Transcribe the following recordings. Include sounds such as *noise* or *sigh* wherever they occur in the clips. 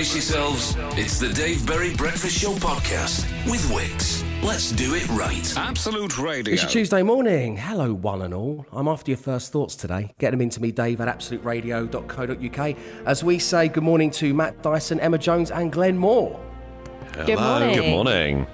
Brace yourselves. It's the Dave Berry Breakfast Show podcast with Wix. Let's do it right. Absolute Radio. It's your Tuesday morning. Hello, one and all. I'm after your first thoughts today. Get them into me, Dave at absoluteradio.co.uk. As we say good morning to Matt Dyson, Emma Jones, and Glenn Moore. Good morning. Good morning.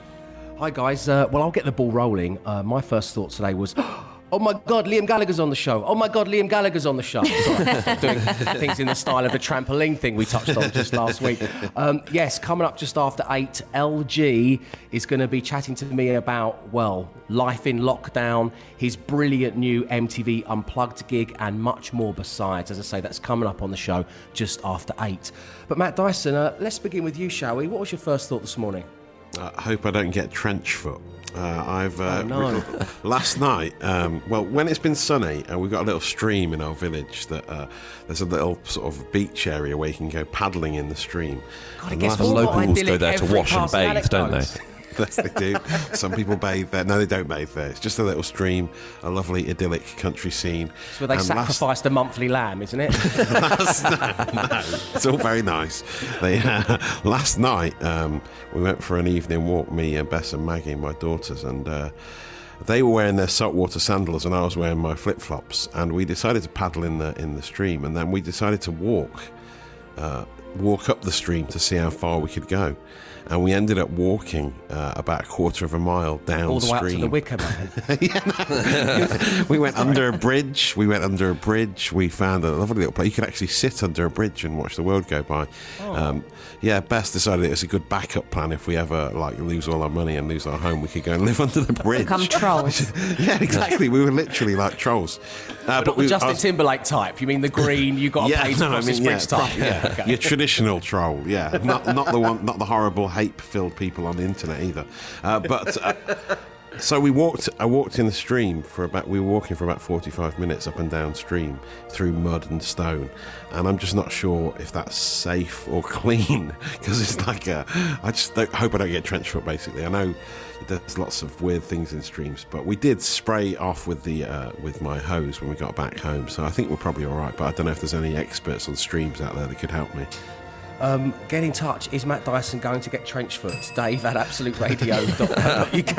Hi, guys. Uh, well, I'll get the ball rolling. Uh, my first thought today was. *gasps* Oh my God, Liam Gallagher's on the show. Oh my God, Liam Gallagher's on the show. *laughs* Sorry, doing things in the style of the trampoline thing we touched on just last week. Um, yes, coming up just after eight, LG is going to be chatting to me about, well, life in lockdown, his brilliant new MTV Unplugged gig, and much more besides. As I say, that's coming up on the show just after eight. But Matt Dyson, uh, let's begin with you, shall we? What was your first thought this morning? I hope I don't get trench foot. Uh, I've uh, Oh, no. *laughs* last night. Um, well, when it's been sunny, and we've got a little stream in our village. That uh, there's a little sort of beach area where you can go paddling in the stream. God, it And gets last- more locals go there to wash and bathe, don't they? Yes, they do. Some people bathe there. No, they don't bathe there. It's just a little stream, a lovely idyllic country scene. It's where they And last- a monthly lamb, isn't it? *laughs* No, it's all very nice. They, uh, last night, um, we went for an evening walk, me and Bess and Maggie, my daughters, and uh, they were wearing their saltwater sandals, and I was wearing my flip flops. And we decided to paddle in the in the stream, and then we decided to walk, uh, walk up the stream to see how far we could go. And we ended up walking uh, about a quarter of a mile downstream. All the way up to the Wicker Man. *laughs* we went under a bridge. We went under a bridge. We found a lovely little place. You could actually sit under a bridge and watch the world go by. Um, yeah, Bess decided it was a good backup plan if we ever like lose all our money and lose our home. We could go and live *laughs* under the bridge. Become trolls. *laughs* yeah, exactly. We were literally like trolls. Uh, Not the we, Justin I was- Timberlake type. You mean the green? You got to yeah, pay to no, I mean, yeah, bridge type. Yeah, okay. your traditional troll, yeah, *laughs* not not the one, not the horrible hate-filled people on the internet either. Uh, but uh, so we walked. I walked in the stream for about. We were walking for about forty-five minutes up and down stream through mud and stone, and I'm just not sure if that's safe or *laughs* clean because it's like a. I just don't, hope I don't get trench foot. Basically, I know. There's lots of weird things in streams, but we did spray off with the uh, with my hose when we got back home, so I think we're probably all right. But I don't know if there's any experts on streams out there that could help me. Um, get in touch. Is Matt Dyson going to get trench foot? Dave at absoluteradio.co.uk.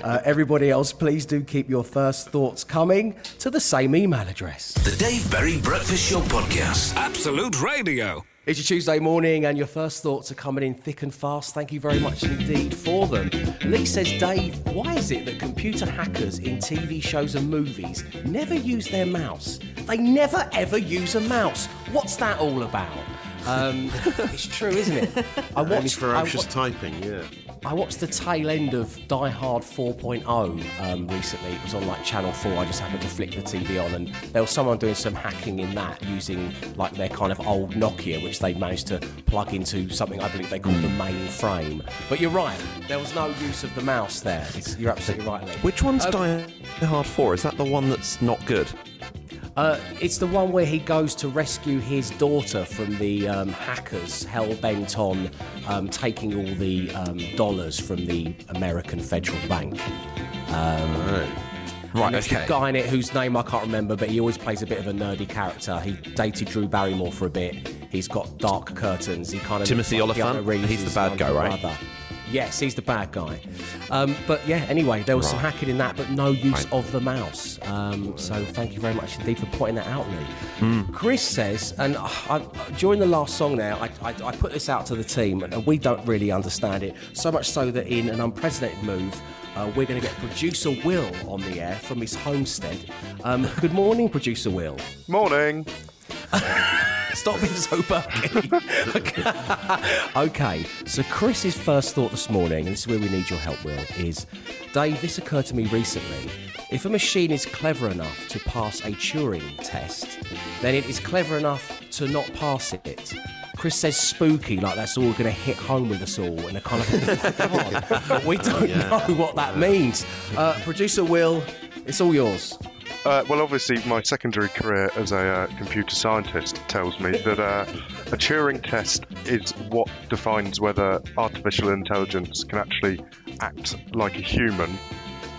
*laughs* Uh, everybody else, please do keep your first thoughts coming to the same email address. The Dave Berry Breakfast Show podcast. Absolute Radio. It's your Tuesday morning, and your first thoughts are coming in thick and fast. Thank you very much indeed for them. Lee says, Dave, why is it that computer hackers in TV shows and movies never use their mouse? They never ever use a mouse. What's that all about? Um, *laughs* it's true, isn't it? *laughs* I Only watched. I ferocious wa- typing, yeah. I watched the tail end of Die Hard 4.0 um, recently. It was on like Channel 4. I just happened to flick the TV on, and there was someone doing some hacking in that using like their kind of old Nokia, which they managed to plug into something I believe they call the mainframe. But you're right, there was no use of the mouse there. It's, you're absolutely right, Lee. Which one's Die Hard 4? Is that the one that's not good? Uh, it's the one where he goes to rescue his daughter from the um, hackers hell bent on um, taking all the um, dollars from the American Federal Bank. Right, There's the guy in it whose name I can't remember, but he always plays a bit of a nerdy character. He dated Drew Barrymore for a bit. He's got dark curtains. He kind of Timothy Olyphant? He's the bad guy, right? brother. Yes, he's the bad guy. Um, but yeah, anyway, there was some hacking in that, but no use Right. of the mouse. Um, so thank you very much indeed for pointing that out, Lee. Hmm. Chris says, and I, during the last song there, I, I, I put this out to the team, and we don't really understand it. So much so that in an unprecedented move, uh, we're going to get producer Will on the air from his homestead. Um, good morning, producer Will. Morning. Stop being so perky. *laughs* okay, so Chris's first thought this morning, and this is where we need your help, Will, is Dave, this occurred to me recently. If a machine is clever enough to pass a Turing test, then it is clever enough to not pass it. Chris says spooky, like that's all going to hit home with us all, and a kind of, *laughs* God, we don't know what that means. Uh, Producer Will, it's all yours. Uh, well, obviously, my secondary career as a uh, computer scientist tells me that uh, a Turing test is what defines whether artificial intelligence can actually act like a human.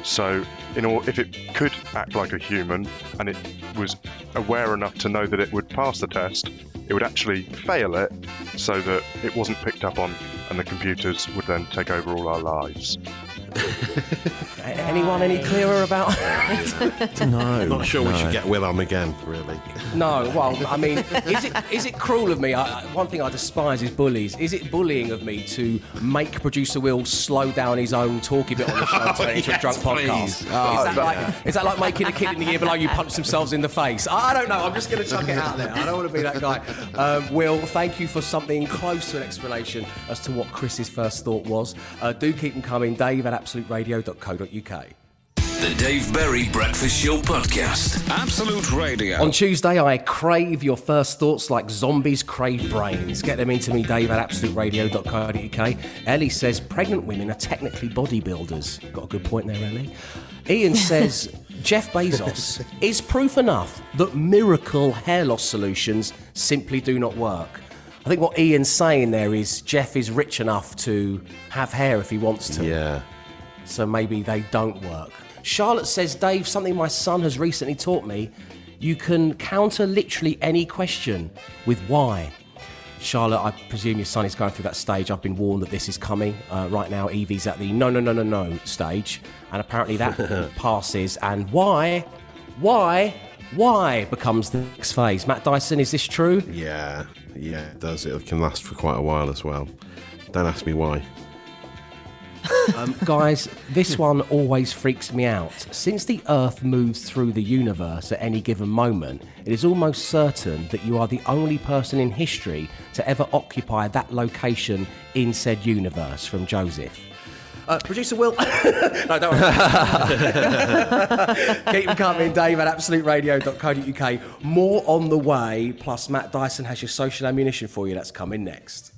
So, in or if it could act like a human and it was aware enough to know that it would pass the test, it would actually fail it so that it wasn't picked up on and the computers would then take over all our lives. A- *laughs* Anyone any clearer about? it? *laughs* No. Not sure we should get Will on again, really. no. Well, I mean, is it is it cruel of me? I, I- one thing I despise is bullies. Is it bullying of me to make producer Will slow down his own talky bit on the show *laughs* to turn it into a yes, drunk podcast? please. is, that like, is that like making a kid in the year below you punch themselves in the face? I, I don't know. I'm just going to chuck it out there. I don't want to be that guy. Um, Will, thank you for something close to an explanation as to what Chris's first thought was. Uh, do keep them coming. Dave at absoluteradio.co.uk. The Dave Berry Breakfast Show Podcast. Absolute Radio. On Tuesday, I crave your first thoughts like zombies crave brains. Get them into me, Dave at absoluteradio.co.uk. Ellie says pregnant women are technically bodybuilders. Got a good point there, Ellie. Ian *laughs* says Jeff Bezos is proof enough that miracle hair loss solutions simply do not work. I think what Ian's saying there is Jeff is rich enough to have hair if he wants to Yeah. So maybe they don't work. Charlotte says, Dave, something my son has recently taught me. You can counter literally any question with why. Charlotte, I presume your son is going through that stage. I've been warned that this is coming. Uh, right now, Evie's at the no, no, no, no, no stage. And apparently that *laughs* passes. And why, why, why becomes the next phase. Matt Dyson, is this true? Yeah, yeah, it does. It can last for quite a while as well. Don't ask me why. Guys, this one always freaks me out. Since the Earth moves through the universe at any given moment, it is almost certain that you are the only person in history to ever occupy that location in said universe. From Joseph. Uh, Producer Will. *laughs* no, don't worry. *laughs* Keep them coming, Dave at absoluteradio.co.uk. More on the way, plus Matt Dyson has your social ammunition for you. That's coming next.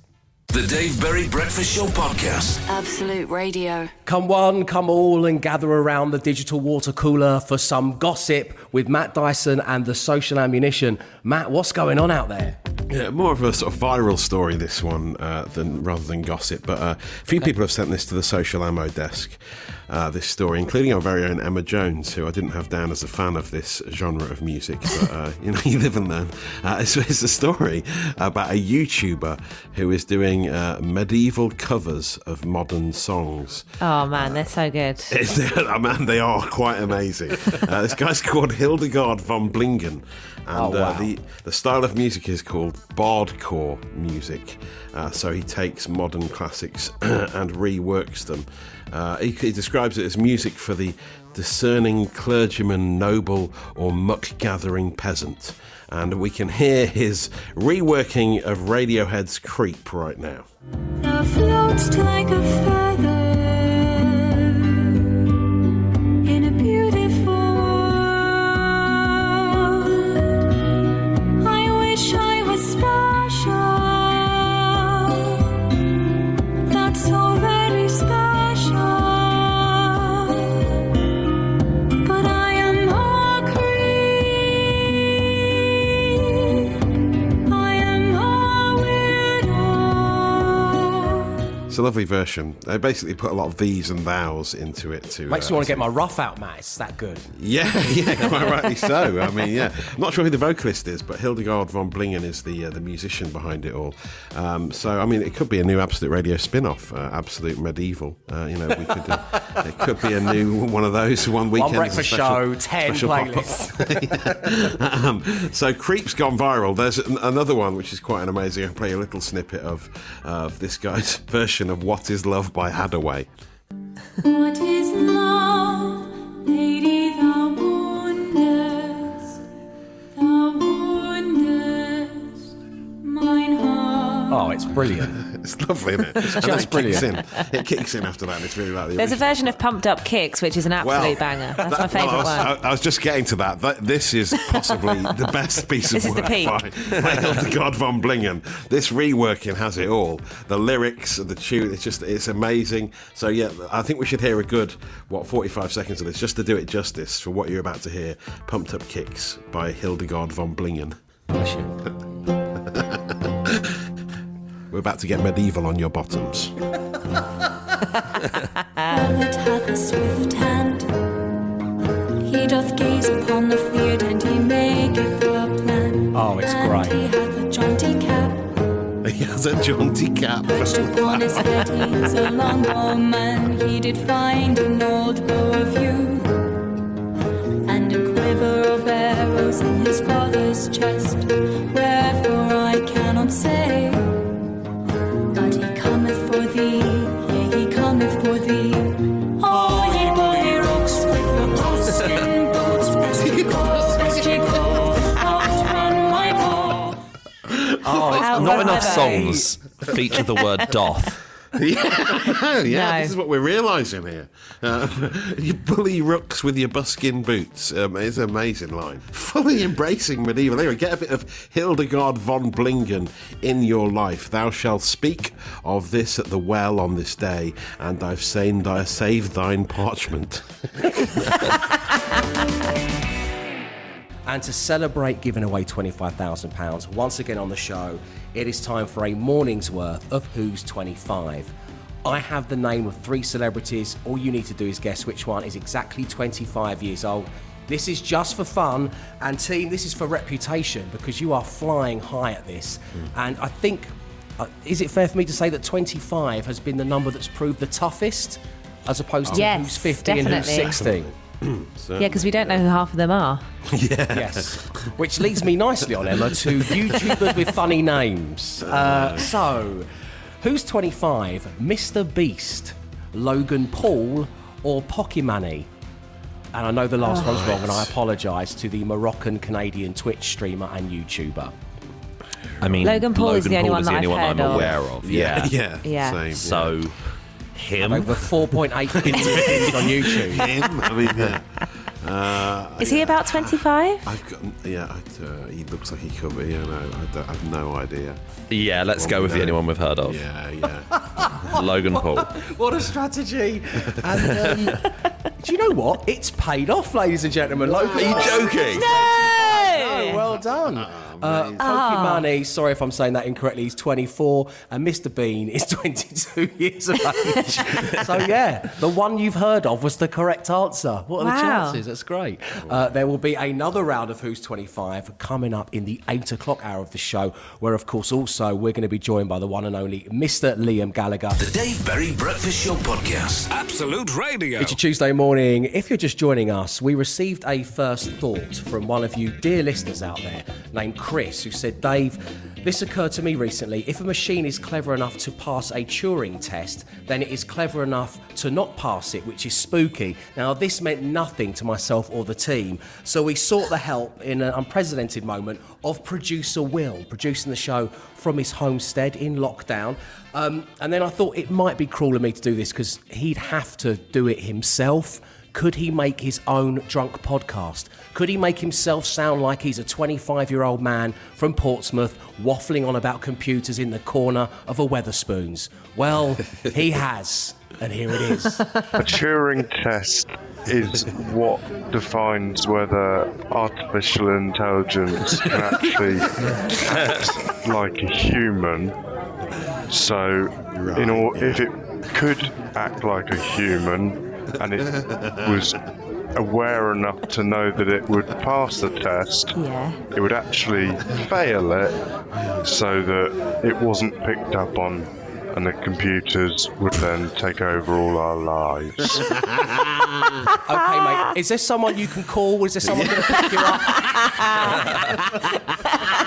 The Dave Berry Breakfast Show Podcast. Absolute Radio. Come one, come all, and gather around the digital water cooler for some gossip with Matt Dyson and the social ammunition. Matt, what's going on out there? Yeah, more of a sort of viral story, this one, uh, than rather than gossip. But uh, a few people have sent this to the social ammo desk. Uh, this story, including our very own Emma Jones, who I didn't have down as a fan of this genre of music, but uh, *laughs* you know, you live and learn. Uh, it's, it's a story about a YouTuber who is doing uh, medieval covers of modern songs. Oh man, they're so good. *laughs* It's, oh, man, they are quite amazing. *laughs* Uh, this guy's called Hildegard von Blingen, and Oh, wow. uh, the the style of music is called bardcore music. Uh, so he takes modern classics *clears throat* and reworks them. Uh, he, he describes it as music for the discerning clergyman, noble, or muck gathering peasant. And we can hear his reworking of Radiohead's "Creep" right now. It's a lovely version. They basically put a lot of these and thous into it too. Makes uh, me want to get my rough out, Matt. It's that good. Yeah, *laughs* yeah, *laughs* quite rightly so. I mean, yeah, I'm not sure who the vocalist is, but Hildegard von Blingen is the uh, the musician behind it all. Um, so, I mean, it could be a new Absolute Radio spin-off, uh, Absolute Medieval. Uh, you know, we could. Uh, *laughs* it could be a new one of those one weekend. One breakfast show, 10 special pop-up. playlists. um, so, Creep's gone viral. There's an, another one which is quite an amazing. I'll play a little snippet of uh, of this guy's version of "What Is Love" by Hadaway. What is love, lady? Wonders, wonders, mine heart. Oh, it's brilliant. *laughs* It's lovely, isn't it? *laughs* And then just kicks brilliant. in. It kicks in after that, and it's really like the There's a version of Pumped Up Kicks, which is an absolute banger. That's my favourite well, I was, one. I, I was just getting to that. that this is possibly *laughs* the best piece of This is the work peak. by, by Hildegard von Blingen. This reworking has it all. The lyrics, the tune, it's just it's amazing. So yeah, I think we should hear a good what 45 seconds of this just to do it justice for what you're about to hear. Pumped Up Kicks by Hildegard von Blingen. We're about to get medieval on your bottoms. Albert hath a swift hand. He doth gaze upon the field and he maketh a plan. Oh, it's and great. He hath a jaunty has a jaunty cap. Upon his head he's a longbow man. He did find an old bow of yew and a quiver of arrows in his father's chest. Wherefore I cannot say, How *laughs* oh, Not enough songs feature the word doth. *laughs* Oh, yeah, No. this is what we're realising here. Uh, *laughs* you bully rooks with your buskin boots. Um, it's an amazing line. Fully embracing medieval era. Get a bit of Hildegard von Blingen in your life. Thou shalt speak of this at the well on this day, and I've saved, I saved thine parchment. *laughs* And to celebrate giving away £25,000 once again on the show, it is time for a morning's worth of Who's 25. I have the name of three celebrities. All you need to do is guess which one is exactly 25 years old. This is just for fun, and team, this is for reputation because you are flying high at this. And I think, uh, is it fair for me to say that 25 has been the number that's proved the toughest, as opposed to Yes, who's 50 and who's definitely. 60? *clears throat* Yeah, because we don't know who half of them are. *laughs* Yes. Which leads me nicely on, Emma, to *laughs* YouTubers with funny names. Uh, so, who's 25? Mr. Beast, Logan Paul, or Pokimane? And I know the last one's wrong, and I apologise to the Moroccan Canadian Twitch streamer and YouTuber. I mean, Logan Paul is the only one is that the only I've one I'm of. aware of. Yeah. yeah, *laughs* Yeah. Same, So, him. Over 4.8 billion *laughs* views on YouTube. Him? I mean, yeah. Uh, Is he about 25? I've got, yeah, I, uh, he looks like he could be. Yeah, no, I, don't, I have no idea. Yeah, let's go with the no. only one we've heard of. Yeah, yeah. *laughs* Logan Paul. *laughs* What a strategy! And um, do you know what? It's paid off, ladies and gentlemen. Logan Are you joking? No! well done. Uh, Pokimane, sorry if I'm saying that incorrectly, he's 24, and Mr. Bean is *laughs* 22 years of age. *laughs* so, yeah, the one you've heard of was the correct answer. What are the Wow. chances? That's great. Uh, there will be another round of Who's 25 coming up in the 8 o'clock hour of the show, where, of course, also we're going to be joined by the one and only Mr. Liam Gallagher. The Dave Berry Breakfast Show Podcast. Absolute Radio. It's a Tuesday morning. If you're just joining us, we received a first thought from one of you dear listeners out there named Chris, who said, Dave, this occurred to me recently. If a machine is clever enough to pass a Turing test, then it is clever enough to not pass it, which is spooky. Now, this meant nothing to myself or the team, so we sought the help in an unprecedented moment of producer Will, producing the show from his homestead in lockdown. Um, and then I thought it might be cruel of me to do this because he'd have to do it himself. Could he make his own drunk podcast? Could he make himself sound like he's a 25 year old man from Portsmouth waffling on about computers in the corner of a Wetherspoons? Well, *laughs* he has, and here it is. A Turing test is what defines whether artificial intelligence can actually act like a human. So, in or, if it could act like a human and it *laughs* was aware enough to know that it would pass the test, Yeah. it would actually fail it so that it wasn't picked up on and the computers would then take over all our lives. *laughs* Okay, mate. Is there someone you can call? Is there someone going to pick you up? *laughs*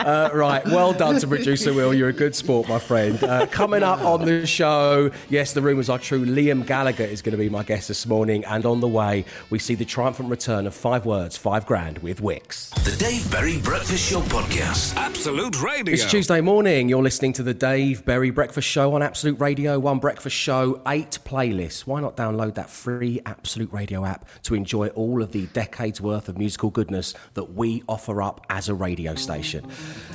uh, right. Well done to producer Will. You're a good sport, my friend. Uh, coming up on the show, yes, the rumours are true. Liam Gallagher is going to be my guest this morning, and on the way, we see the triumphant return of five words, five grand with Wix. The Dave Berry Breakfast Show Podcast. Absolute Radio. It's Tuesday morning. You're listening to the Dave Berry Breakfast Show on Absolute Radio. One breakfast show, eight playlists. Why not download that free Absolute Radio app to enjoy all of the decades worth of musical goodness that we offer up as a radio station?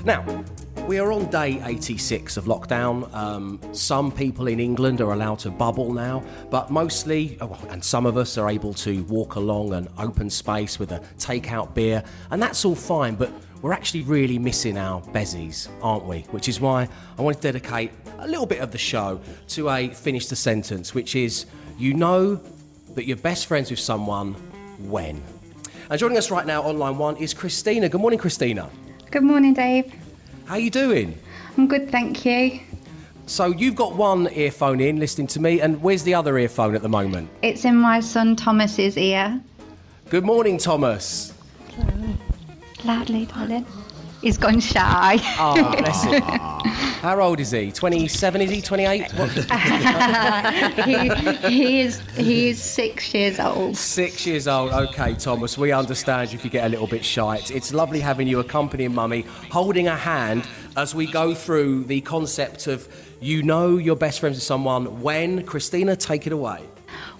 Now, we are on day 86 of lockdown. Um, some people in England are allowed to bubble now, but mostly, oh, and some of us are able to walk along an open space with a takeout beer, and that's all fine, but we're actually really missing our bezies, aren't we? Which is why I want to dedicate a little bit of the show to a finish the sentence, which is you know that you're best friends with someone when. And joining us right now on line one is Christina. Good morning, Christina. Good morning, Dave. How are you doing? I'm good, thank you. So you've got one earphone in listening to me, and where's the other earphone at the moment? It's in my son Thomas's ear. Good morning, Thomas. Loudly, darling. He's gone shy. Ah, *laughs* bless him. How old is he? 27, is he? 28? *laughs* He, he is he is six years old. Six years old. Okay, Thomas, we understand if you get a little bit shy. It's, it's lovely having you accompanying Mummy, holding a hand as we go through the concept of you know you're best friends with someone when. Christina, take it away.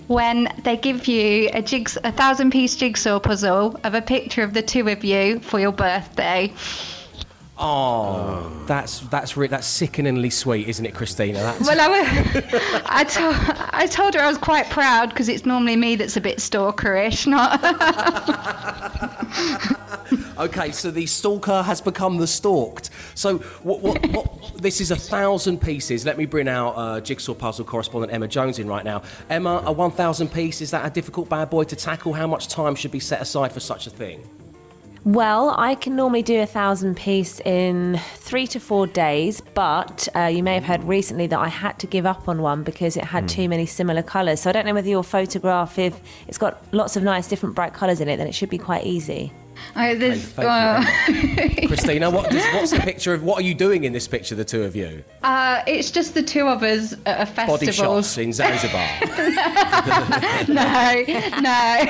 When they give you a jigs a thousand piece jigsaw puzzle of a picture of the two of you for your birthday. Oh, that's that's re- that's sickeningly sweet, isn't it, Christina? That's, Well, I, wa- *laughs* I, I told her I was quite proud because it's normally me that's a bit stalkerish, not. *laughs* *laughs* Okay, so the stalker has become the stalked. So what? What? *laughs* what this is a thousand pieces. Let me bring out uh, jigsaw puzzle correspondent Emma Jones in right now. Emma, a one thousand piece is that a difficult bad boy to tackle? How much time should be set aside for such a thing? Well, I can normally do a thousand piece in three to four days, but uh, you may have heard recently that I had to give up on one because it had too many similar colours. So I don't know whether your photograph, if it's got lots of nice different bright colours in it, then it should be quite easy. Oh, there's, Thank you, *laughs* Christina, what what's the picture of? What are you doing in this picture, the two of you? uh, it's just the two of us at a festival. Body shots in Zanzibar. *laughs* no, no.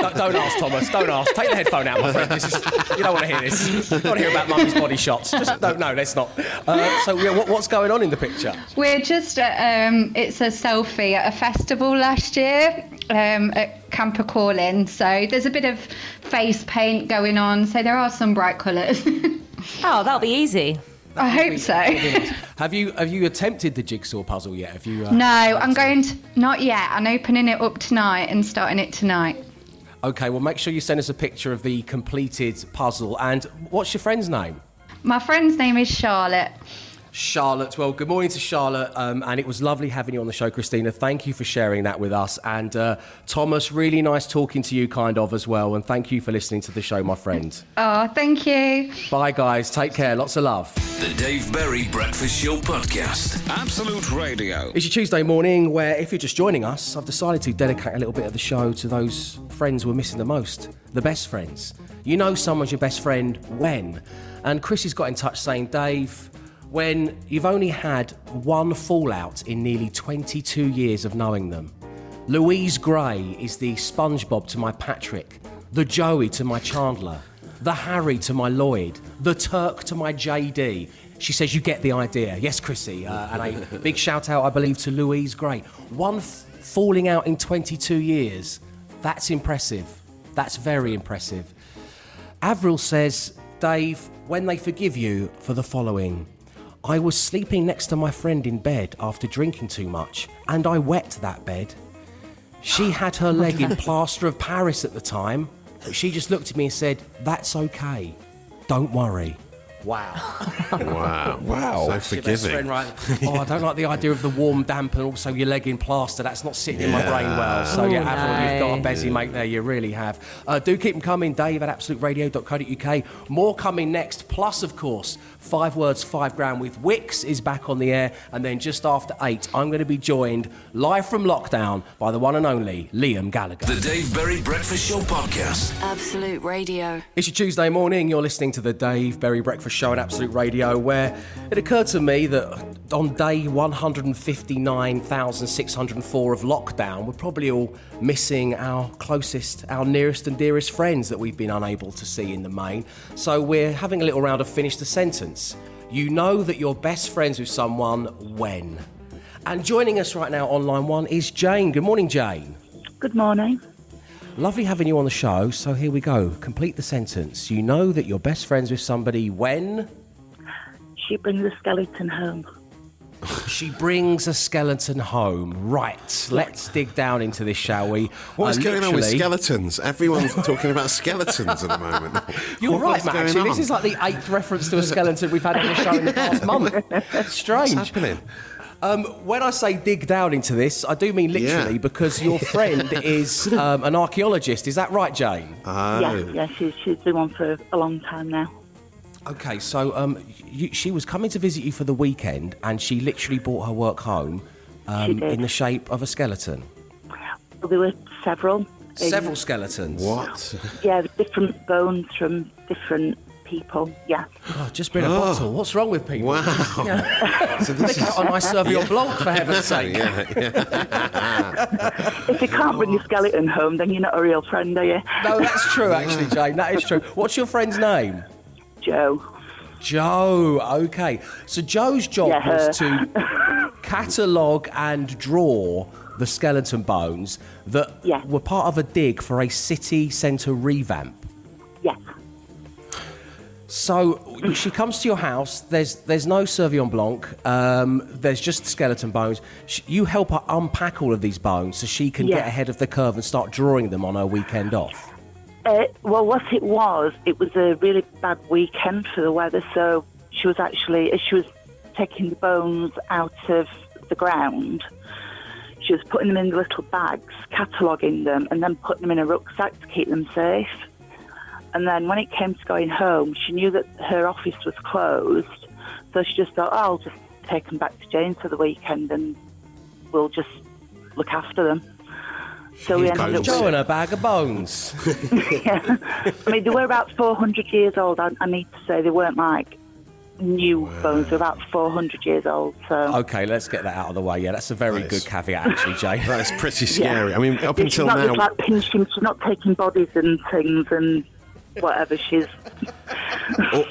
don't, don't ask, Thomas. Don't ask. Take the headphone out, my friend. This is, you don't want to hear this. You don't want to hear about mummy's body shots. Just don't. No, let's not. Uh, so, yeah, what, what's going on in the picture? We're just at, um, it's a selfie at a festival last year um, at Camper Calling. So there's a bit of face paint going on. So there are some bright colours. *laughs* Oh, that'll be easy. I hope so. *laughs* Have you have you attempted the jigsaw puzzle yet? Have you? Uh, No, I'm going to, not yet. I'm opening it up tonight and starting it tonight. Okay, well, make sure you send us a picture of the completed puzzle. And what's your friend's name? My friend's name is Charlotte. Charlotte. Well, good morning to Charlotte, um, and it was lovely having you on the show, Christina. Thank you for sharing that with us. And uh, Thomas, really nice talking to you, kind of, as well. And thank you for listening to the show, my friend. Oh, thank you. Bye, guys. Take care. Lots of love. The Dave Berry Breakfast Show Podcast. Absolute Radio. It's your Tuesday morning where, if you're just joining us, I've decided to dedicate a little bit of the show to those friends we're missing the most the best friends. You know someone's your best friend when? And Chris has got in touch saying, Dave, when you've only had one fallout in nearly 22 years of knowing them. Louise Gray is the SpongeBob to my Patrick, the Joey to my Chandler, the Harry to my Lloyd, the Turk to my JD. She says you get the idea. Yes, Chrissy. Uh, and a big shout out, I believe, to Louise Gray. One f- falling out in 22 years. That's impressive. That's very impressive. Avril says, Dave, when they forgive you for the following. I was sleeping next to my friend in bed after drinking too much, and I wet that bed. She had her *laughs* leg in plaster of Paris at the time, she just looked at me and said, That's okay. Don't worry. Wow. *laughs* Wow. Wow. So Your best forgiving. friend, right? *laughs* Oh, I don't like the idea of the warm damp and also your leg in plaster. That's not sitting in my brain well. So, yeah, Oh, Avril, you've got a no. busy mate there. You really have. Uh, do keep them coming, Dave at absoluteradio.co.uk. More coming next. Plus, of course, five words, five grand with Wix is back on the air. And then just after eight, I'm going to be joined live from lockdown by the one and only Liam Gallagher. The Dave Berry Breakfast Show Podcast. Absolute Radio. It's your Tuesday morning. You're listening to the Dave Berry Breakfast Show on Absolute Radio, where it occurred to me that on day 159,604 of lockdown, we're probably all missing our closest, our nearest and dearest friends that we've been unable to see in the main. So we're having a little round of finish the sentence. You know that you're best friends with someone when. And joining us right now on line one is Jane. Good morning, Jane. Good morning. Lovely having you on the show. So here we go. Complete the sentence. You know that you're best friends with somebody when She brings a skeleton home. she brings a skeleton home. Right. Let's dig down into this, shall we? What's Uh, going on with skeletons? Everyone's talking about skeletons at the moment. *laughs* You're What- right, what's Matt. Actually, on? this is like the eighth reference to a skeleton we've had on the show in the past month. *laughs* Strange. What's happening? Um, when I say dig down into this, I do mean literally Yeah. because your *laughs* friend is um, an archaeologist. Is that right, Jane? Oh. Yeah, yeah, she's, she's been one for a long time now. Okay, so um, you, she was coming to visit you for the weekend, and she literally brought her work home um, in the shape of a skeleton. Well, there were several. in- Several skeletons. What? Yeah, different bones from different people. Yeah. Oh, just bring a oh. bottle. What's wrong with people? Wow. So this out on my Sauvignon Blanc, for heaven's *laughs* sake. yeah, yeah. If you can't bring your skeleton home, then you're not a real friend, are you? No, that's true, actually, Jane. That is true. What's your friend's name? Joe. Joe. Okay. So Joe's job Yeah, was to *laughs* catalogue and draw the skeleton bones that Yeah. were part of a dig for a city centre revamp. Yes. So she comes to your house. There's there's no Sauvignon Blanc. Um, there's just skeleton bones. Sh you help her unpack all of these bones so she can Yeah. get ahead of the curve and start drawing them on her weekend off. Uh, well, what it was, it was a really bad weekend for the weather. So she was actually, as she was taking the bones out of the ground, she was putting them in little bags, cataloguing them, and then putting them in a rucksack to keep them safe. And then when it came to going home, she knew that her office was closed. So she just thought, oh, I'll just take them back to Jane for the weekend and we'll just look after them. So we He's ended up Joe with and a bag of bones. *laughs* yeah. I mean, they were about 400 years old. I, I need to say they weren't like new bones. They were about 400 years old. So okay, let's get that out of the way. Yeah, that's a very That good is- caveat, actually, Jane. That's pretty yeah. scary. I mean, up Yeah, until she's not now, just like pinching. She's not taking bodies and things and whatever. She's all,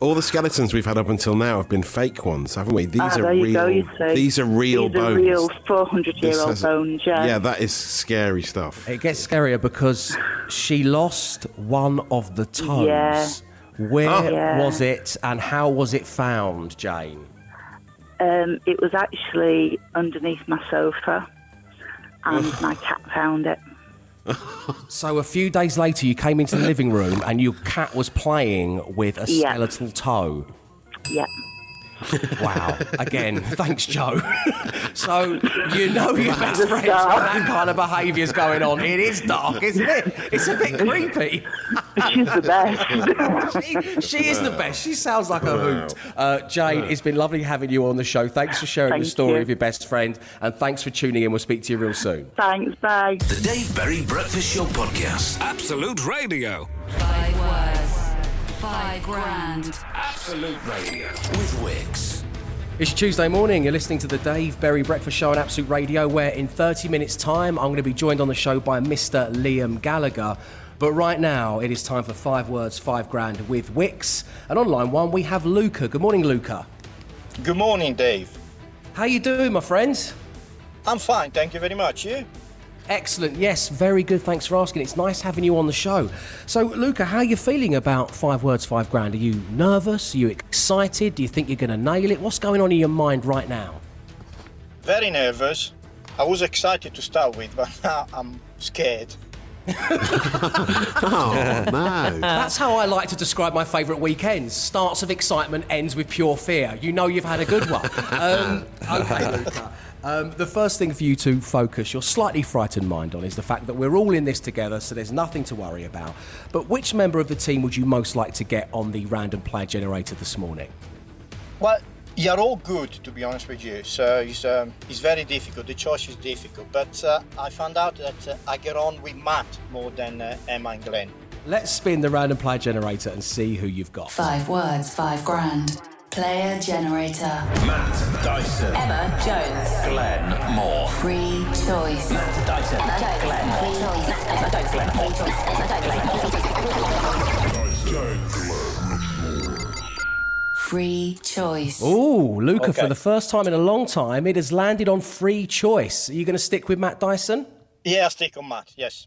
all the skeletons we've had up until now have been fake ones, haven't we? These ah, are there real. you go. You see, These are real bones. These are bones. real 400 year old bones. Yeah. Yeah, that is scary stuff. It gets scarier because she lost one of the toes. Yeah. Where Oh. Yeah. was it and how was it found, Jane? Um, it was actually underneath my sofa, and my cat found it. *laughs* So a few days later, you came into the living room and your cat was playing with a Yeah. skeletal toe. Yeah. Wow. Again, thanks, Joe. *laughs* so you know your best It's friends when that kind of behaviour's going on. It is dark, isn't it? It's a bit creepy. She's the best. *laughs* she, she is the best. She sounds like a hoot. Uh, Jane, it's been lovely having you on the show. Thanks for sharing Thank the story you. of your best friend, and thanks for tuning in. We'll speak to you real soon. Thanks. Bye. The Dave Berry Breakfast Show Podcast. Absolute Radio. Five words, five grand. Absolute Radio. With Wix. It's Tuesday morning. You're listening to the Dave Berry Breakfast Show on Absolute Radio, where in 30 minutes' time, I'm going to be joined on the show by Mr. Liam Gallagher. But right now, it is time for five words, five grand with Wix. And on line one, we have Luca. Good morning, Luca. Good morning, Dave. How you doing, my friends? I'm fine, thank you very much. You? Excellent. Yes, very good. Thanks for asking. It's nice having you on the show. So, Luca, how are you feeling about five words, five grand? Are you nervous? Are you excited? Do you think you're going to nail it? What's going on in your mind right now? Very nervous. I was excited to start with, but now *laughs* I'm scared. *laughs* Oh no! That's how I like to describe my favourite weekends. Starts with excitement, ends with pure fear. You know you've had a good one. *laughs* Um, okay, Luca. Um, the first thing for you to focus your slightly frightened mind on is the fact that we're all in this together, so there's nothing to worry about. But which member of the team would you most like to get on the random player generator this morning? Well, you're all good, to be honest with you. So it's, um, it's very difficult. The choice is difficult. But uh, I found out that uh, I get on with Matt more than uh, Emma and Glenn. Let's spin the random player generator and see who you've got. Five words, five grand. Player generator. Matt Dyson. Emma Jones. Glenn Moore. Free choice. Matt Dyson. Glenn. Free choice. Emma Jones. Glenn. Free choice. Emma Jones. Free choice. Ooh, Luca, for the first time in a long time, it has landed on free choice. Are you going to stick with Matt Dyson? Yeah, I'll stick on Matt, yes.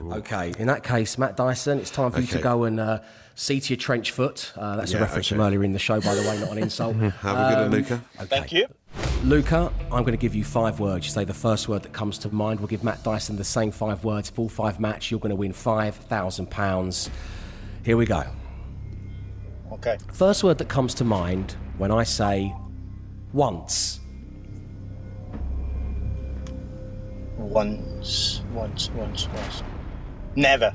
Okay, in that case, Matt Dyson, it's time for you to go and uh, see to your trench foot. Uh, that's a reference okay. from earlier in the show, by the way, not an insult. *laughs* Have a good one, Luca. Thank you. Luca, I'm going to give you five words. You say the first word that comes to mind. We'll give Matt Dyson the same five words. Full five match. You're going to win £5,000. Here we go. Okay. First word that comes to mind when I say once. Once, once, once, once. Never.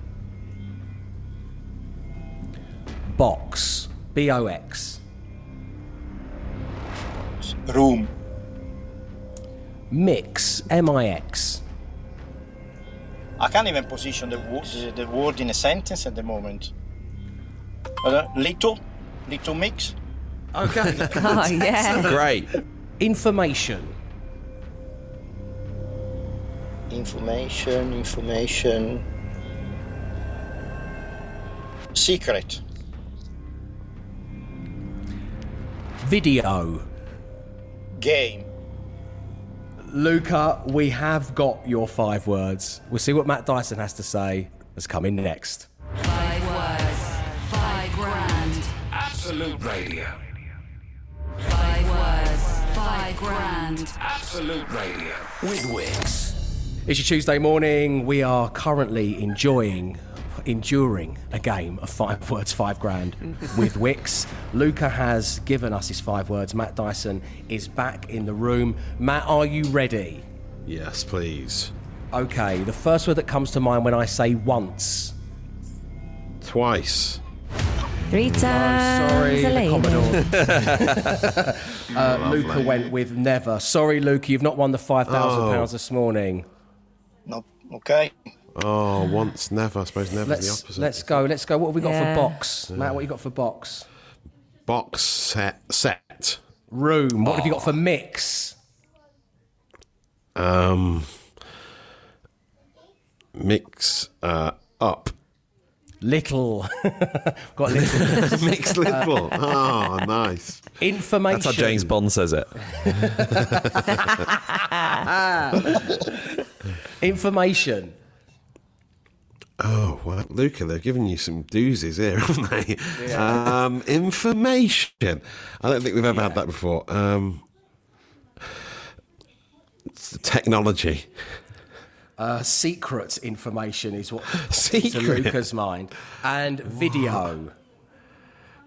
Box. B O X. Room. Mix. M I X. I can't even position the, wo- the, the word in a sentence at the moment. Uh, little, little mix. Okay. *laughs* Oh, yeah. Great. Information. Information, information. Secret. Video. Game. Luca, we have got your five words. We'll see what Matt Dyson has to say. That's coming next. Absolute Radio. Five words, five grand. Absolute Radio. With Wix. It's your Tuesday morning. We are currently enjoying, enduring a game of five *laughs* words, five grand with *laughs* Wix. Luca has given us his five words. Matt Dyson is back in the room. Matt, are you ready? Yes, please. Okay, the first word that comes to mind when I say once. Twice. Three times Sorry, the. Commodore. *laughs* *laughs* uh, Luca went with never. Sorry, Luca, you've not won the £5,000 Oh. this morning. No, okay. Oh, once, never. I suppose never the Let's, opposite. let's go. Let's go. What have we got Yeah. for box? Matt, what you got for box? Box set. Set. Room. What have you got for mix? Um. Mix uh, up. Little. *laughs* got little. *laughs* Mix little. oh, nice. Information. That's how James Bond says it. *laughs* Information. Oh, well, Luca, they've given you some doozies here, haven't they? Um, information. I don't think we've ever had that before. Um, it's technology. Uh, secret information is what *laughs* to Secret. Luca's mind. And video.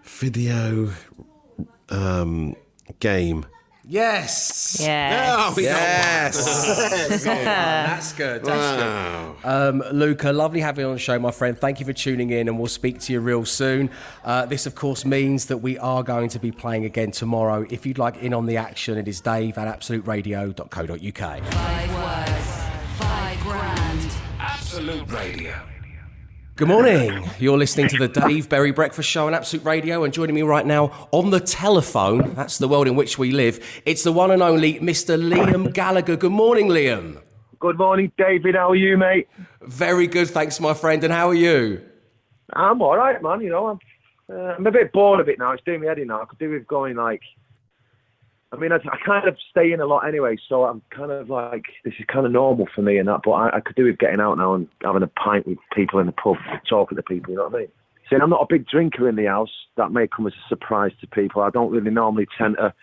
Video. Um, game. Yes. Yes. Oh, we got Yes. *laughs* That's good. That's Wow. good. Um, Luca, lovely having you on the show, my friend. Thank you for tuning in, and we'll speak to you real soon. Uh, this, of course, means that we are going to be playing again tomorrow. If you'd like in on the action, it is dave at absoluteradio.co.uk. Five words, five grand. Absolute Radio. Good morning. You're listening to the Dave Berry Breakfast Show on Absolute Radio, and joining me right now on the telephone, that's the world in which we live, it's the one and only Mr. Liam Gallagher. Good morning, Liam. Good morning, David. How are you, mate? Very good, thanks, my friend. And how are you? I'm all right, man. You know, I'm, uh, I'm a bit bored of it now. It's doing me head in now. I could do with going like. I mean, I, I kind of stay in a lot anyway, so I'm kind of like this is kind of normal for me and that. But I, I could do with getting out now and having a pint with people in the pub, talking to people. You know what I mean? See, I'm not a big drinker in the house. That may come as a surprise to people. I don't really normally tend to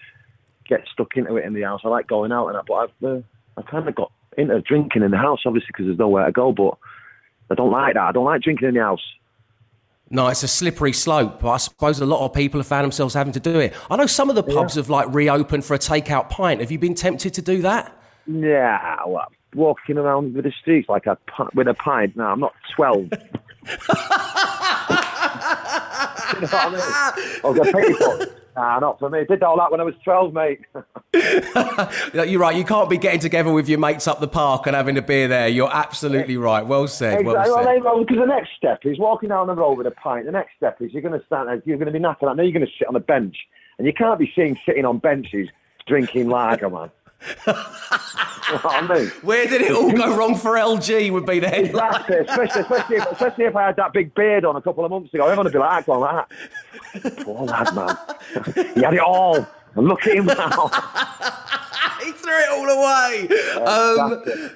get stuck into it in the house. I like going out and that, but I've uh, I kind of got into drinking in the house, obviously, because there's nowhere to go. But I don't like that. I don't like drinking in the house. No, it's a slippery slope, but I suppose a lot of people have found themselves having to do it. I know some of the pubs have like reopened for a takeout pint. Have you been tempted to do that? Yeah, well, walking around with the streets like a with a pint. No, I'm not twelve. *laughs* you know what I mean? I was a people. Nah, not for me. Did all that when I was twelve, mate. *laughs* *laughs* You're right. You can't be getting together with your mates up the park and having a beer there. You're absolutely eh, right. Well said. Well Exactly. said. Well, because the next step is walking down the road with a pint. The next step is you're going to stand you're going to be knackered. I know you're going to sit on a bench, and you can't be seen sitting on benches drinking lager, man. You know what I mean? Where did it all go wrong for LG? Would be the headline. Exactly, especially, especially, if, especially if I had that big beard on a couple of months ago. I'm to be like going like that. Poor lad, man. *laughs* he had it all. Look at him now. *laughs* he threw it all away. Um,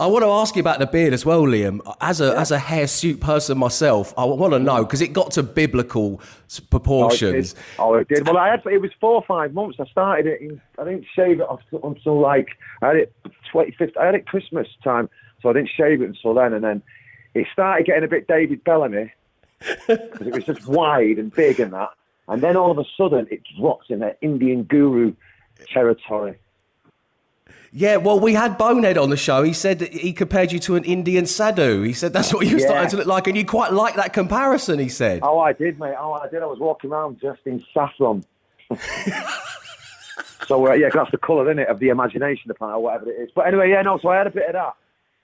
I want to ask you about the beard as well, Liam. As a as a hirsute person myself, I want to know because it got to biblical proportions. Oh, oh, it did. Well, I had it was four or five months. I started it. In, I didn't shave it off until like I had it twenty fifth. I had it Christmas time, so I didn't shave it until then. And then it started getting a bit David Bellamy *laughs* because it was just wide and big and that. And then all of a sudden, it dropped in that Indian guru territory. Yeah, well, we had Bonehead on the show. He said that he compared you to an Indian sadhu. He said that's what you were Yeah. starting to look like, and you quite like that comparison. He said. Oh, I did, mate. Oh, I did. I was walking around dressed in saffron. *laughs* so uh, yeah, that's the colour, isn't it, of the imagination, apparently, or whatever it is. But anyway, yeah, no. So I had a bit of that,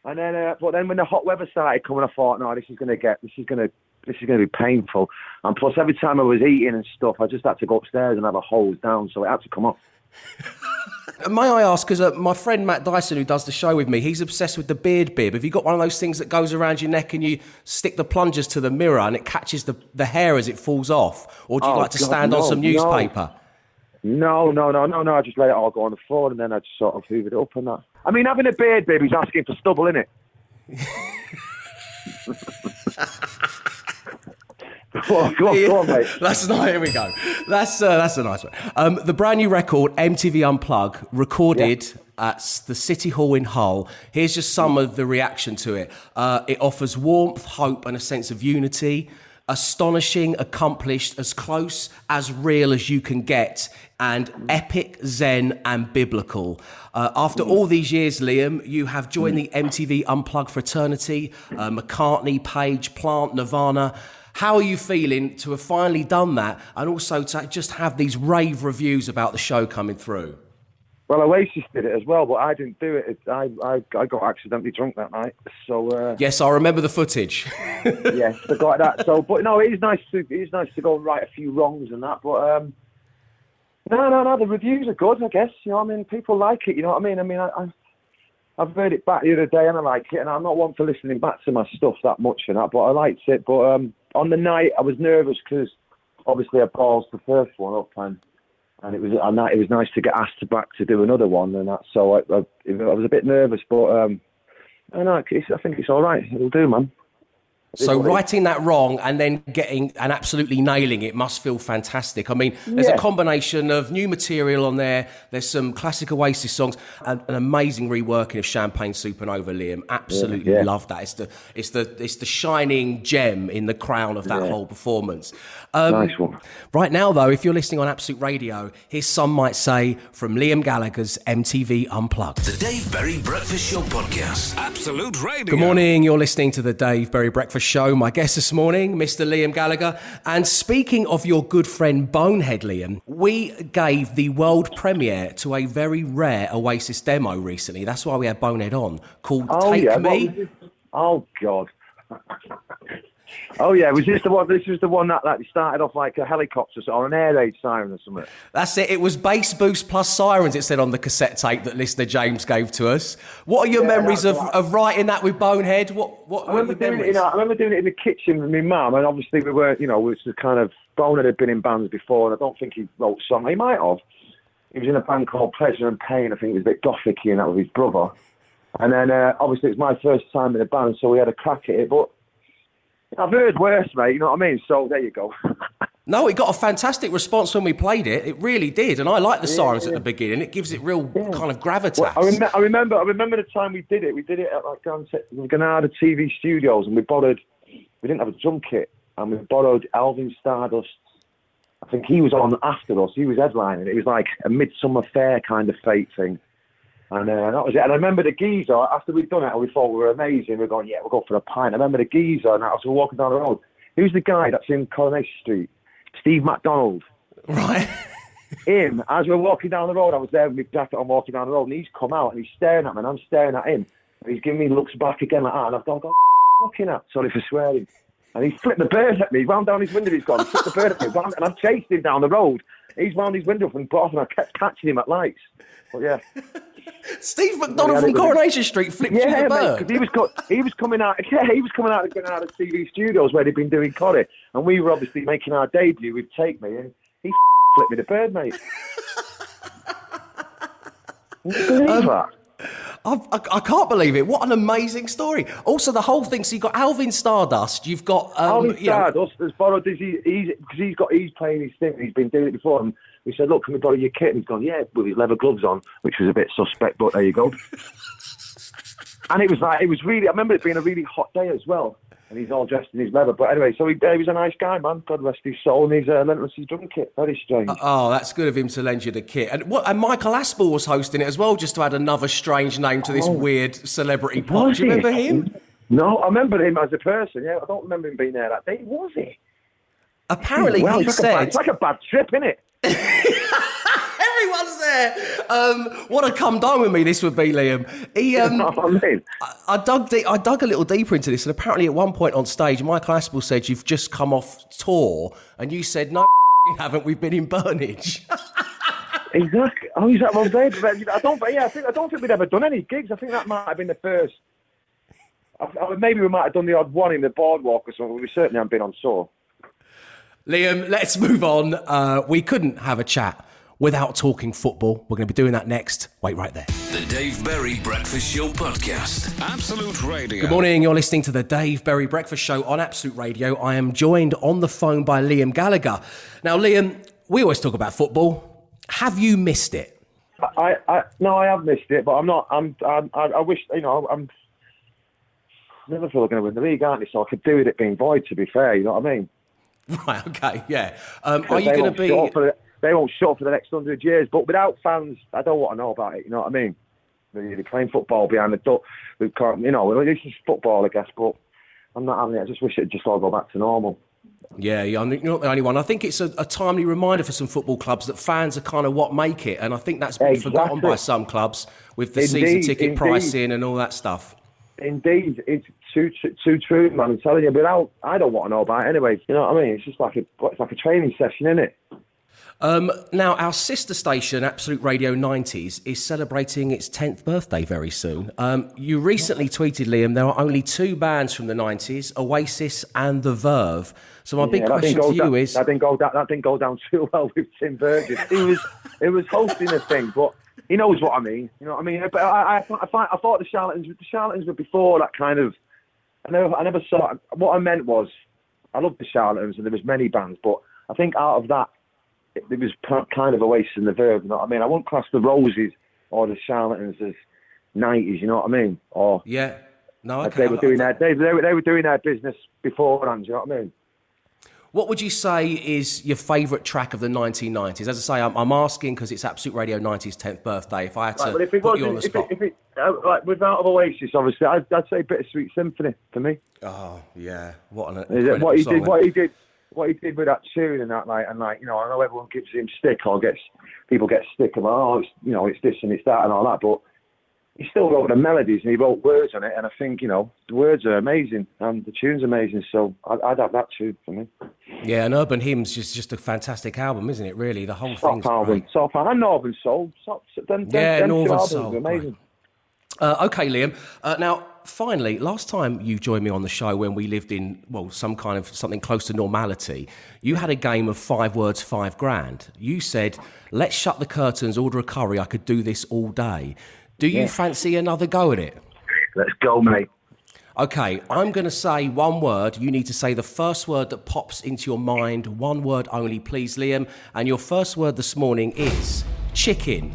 and then, uh, but then when the hot weather started coming, I thought, no, this is gonna get, this is gonna, this is gonna be painful. And plus, every time I was eating and stuff, I just had to go upstairs and have a hose down, so it had to come off. *laughs* May I ask, because uh, my friend Matt Dyson, who does the show with me, he's obsessed with the beard bib. Have you got one of those things that goes around your neck and you stick the plungers to the mirror and it catches the, the hair as it falls off? Or do you Oh, like to God, stand on some newspaper? No, no, no, no, no. I just let it all go on the floor, and then I just sort of hoovered it up and that. I mean, having a beard, baby's asking for stubble, innit? go *laughs* *laughs* on, go on, go on, mate. *laughs* That's nice. Here we go. That's uh, that's a nice one. Um, the brand new record, MTV Unplug, recorded at the City Hall in Hull. Here's just some of the reaction to it. Uh, it offers warmth, hope, and a sense of unity. Astonishing, accomplished, as close, as real as you can get, and epic, zen, and biblical. Uh, after all these years, Liam, you have joined the MTV Unplugged fraternity, uh, McCartney, Page, Plant, Nirvana. How are you feeling to have finally done that and also to just have these rave reviews about the show coming through? Well, Oasis did it as well, but I didn't do it. I, I, I got accidentally drunk that night, so uh, Yes, I remember the footage. *laughs* yes, I got that. So, but no, it is nice to it is nice to go and right a few wrongs and that. But um, no, no, no, the reviews are good. I guess you know. I mean, people like it. You know what I mean? I mean, I, I I've heard it back the other day and I like it, and I'm not one for listening back to my stuff that much and that, but I liked it. But um, on the night, I was nervous because obviously I paused the first one up and. And it was it was nice to get asked back to do another one, and that so I, I, I was a bit nervous, but um, I know I think it's all right. It'll do, man. So writing that wrong and then getting and absolutely nailing it must feel fantastic. I mean, there's Yeah. a combination of new material on there. There's some classic Oasis songs and an amazing reworking of Champagne Supernova. Liam, absolutely Yeah, yeah. love that. It's the it's the it's the shining gem in the crown of that Yeah. whole performance. Um, Nice one. Right now, though, if you're listening on Absolute Radio, here's some might say from Liam Gallagher's MTV Unplugged. The Dave Berry Breakfast Show Podcast. Absolute Radio. Good morning. You're listening to the Dave Berry Breakfast Show. My guest this morning, Mr. Liam Gallagher. And speaking of your good friend Bonehead Liam, we gave the world premiere to a very rare Oasis demo recently. That's why we had Bonehead on, called Oh Take yeah. Me. Oh god. *laughs* oh yeah. Was this the one? This was the one that that started off like a helicopter or an air raid siren or something. That's it. It was bass boost plus sirens, it said on the cassette tape that listener James gave to us. What are your Yeah, memories of, of writing that with Bonehead? What, what I remember doing it. memories? In, I remember doing it in the kitchen with my mum, and obviously we weren't. You know, it was kind of Bonehead had been in bands before, and I don't think he wrote songs. He might have. He was in a band called Pleasure and Pain. I think it was a bit gothicy, and that with his brother. And then uh, obviously it was my first time in a band, so we had a crack at it. But I've heard worse, mate. You know what I mean? So there you go. *laughs* No, it got a fantastic response when we played it. It really did, and I like the Yeah, sirens at the beginning. It gives it real kind of gravitas. Well, I, rem- I remember. I remember the time we did it. We did it at like Granada TV Studios, and we borrowed. We didn't have a drum kit, and we borrowed Alvin Stardust. I think he was on after us. He was headlining. It was like a midsummer fair kind of fête thing, and uh, that was it. And I remember the geezer after we'd done it, and we thought we were amazing. We were going, yeah, we'll go for a pint. I remember the geezer, and I was walking down the road, who's the guy that's in Coronation Street? Steve McDonald. Right. *laughs* him, as we're walking down the road, I was there with my jacket on walking down the road, and he's come out and he's staring at me, and I'm staring at him. And he's giving me looks back again like that, and I've gone, "What looking at? Sorry for swearing. And he flipped the bird at me, wound down his window, he's gone, flipped the bird at me, and I've chased him down the road. He's wound his window up and put off, and I kept catching him at lights. But yeah. *laughs* Steve McDonald from it Coronation Street flipped yeah, you the mate, bird. 'cause he was co- he was coming out. *laughs* Yeah, he was coming out of going out of TV studios where they'd been doing Corrie, and we were obviously making our debut with Take Me, and he *laughs* flipped me the bird, mate. Believe Um, that? I've, I, I can't believe it. What an amazing story. Also, the whole thing. So you've got Alvin Stardust. You've got um, Alvin you know- Stardust has borrowed his, he, he's because he's got he's playing his thing. He's been doing it before, and we said, "Look, can we borrow your kit?" And he's gone, "Yeah," with his leather gloves on, which was a bit suspect, but there you go. *laughs* and it was like it was really. I remember it being a really hot day as well. And he's all dressed in his leather. But anyway, so he, he was a nice guy, man. God rest his soul. And he's uh, lent us his drum kit. Very strange. Oh, that's good of him to lend you the kit. And what? And Michael Aspel was hosting it as well, just to add another strange name to this Oh. weird celebrity pop. Do you he? remember him? No, I remember him as a person. Yeah, I don't remember him being there that day. Was he? Apparently, well, he it's like, a bad, said it's like a bad trip, isn't it? *laughs* everyone's there. Um, what a come down with me this would be, Liam. He, *laughs* um, I mean, I, I dug deep, I dug a little deeper into this, and apparently, at one point on stage, Michael Aspel said you've just come off tour, and you said no, you *laughs* haven't. We've been in Burnage. *laughs* Exactly. Oh, he's that Dave. I don't. But yeah, I think I don't think we'd ever done any gigs. I think that might have been the first. I, I, maybe we might have done the odd one in the boardwalk or something. We certainly haven't been on tour. Liam, let's move on. Uh, we couldn't have a chat without talking football. We're going to be doing that next. Wait right there. The Dave Berry Breakfast Show Podcast. Absolute Radio. Good morning. You're listening to the Dave Berry Breakfast Show on Absolute Radio. I am joined on the phone by Liam Gallagher. Now, Liam, we always talk about football. Have you missed it? I, I no, I have missed it, but I'm not. I'm. I'm I, I wish you know. I'm. Liverpool are going to win the league, aren't they? So I could do with it being void. To be fair, you know what I mean. *laughs* Right. Okay. Yeah. Um, are you going to be? Shut up for the- they won't shut for the next hundred years. But without fans, I don't want to know about it. You know what I mean? They're playing football behind the duck. We can't, you know, this is football, I guess. But I'm not having it. I just wish it'd just all go back to normal. Yeah, yeah, you're not the only one. I think it's a, a timely reminder for some football clubs that fans are kind of what make it, and I think that's been forgotten by some clubs with the Indeed, season ticket indeed. pricing and all that stuff. Indeed, it's too too, too true, man. I'm telling you. Without, I don't want to know about it anyway. You know what I mean? It's just like a it's like a training session, isn't it? Um, now, our sister station, Absolute Radio 90s, is celebrating its 10th birthday very soon. Um, you recently tweeted, Liam, there are only two bands from the 90s Oasis and The Verve. So, my big Yeah, that question to you down, is that didn't go down, that didn't go down too *laughs* well with Tim Burgess. He was he was hosting a thing, but he knows what I mean. You know what I mean? But I I, I, I, I thought the charlatans the charlatans were before that kind of. I never I never saw what I meant was I loved the charlatans and there was many bands, but I think out of that it, there was p- kind of Oasis and the Verve. You know what I mean? I wouldn't class the Roses or the charlatans as nineties. You know what I mean? Or Yeah. No, like they were doing their they, they, were, they were doing their business beforehand. You know what I mean? What would you say is your favourite track of the 1990s? As I say, I'm, I'm asking because it's Absolute Radio 90's 10th birthday. If I had to Right, it put you on the spot. it, it uh, like without Oasis, obviously, I'd, I'd say Bittersweet Symphony for me. Oh, yeah. What an it, what he song, did, what he did, what he did with that tune and that, like, and like, you know, I know everyone gives him stick or gets people get stick and like, oh, it's you know, it's this and it's that and all that, but he still wrote the melodies and he wrote words on it, and I think you know the words are amazing and the tune's amazing, so I'd, I'd have that tune for me. Yeah, and Urban Hymns is just a fantastic album, isn't it? Really, the whole thing's Soft album, great. soft album, and Northern Soul, them, Yeah, them Northern Soul, amazing. Uh, okay, Liam. Uh, now, finally, last time you joined me on the show when we lived in, well, some kind of something close to normality, you had a game of five words, five grand. You said, let's shut the curtains, order a curry, I could do this all day. Do you Yeah. fancy another go at it? Let's go, mate. Okay, I'm going to say one word. You need to say the first word that pops into your mind. One word only, please, Liam. And your first word this morning is chicken.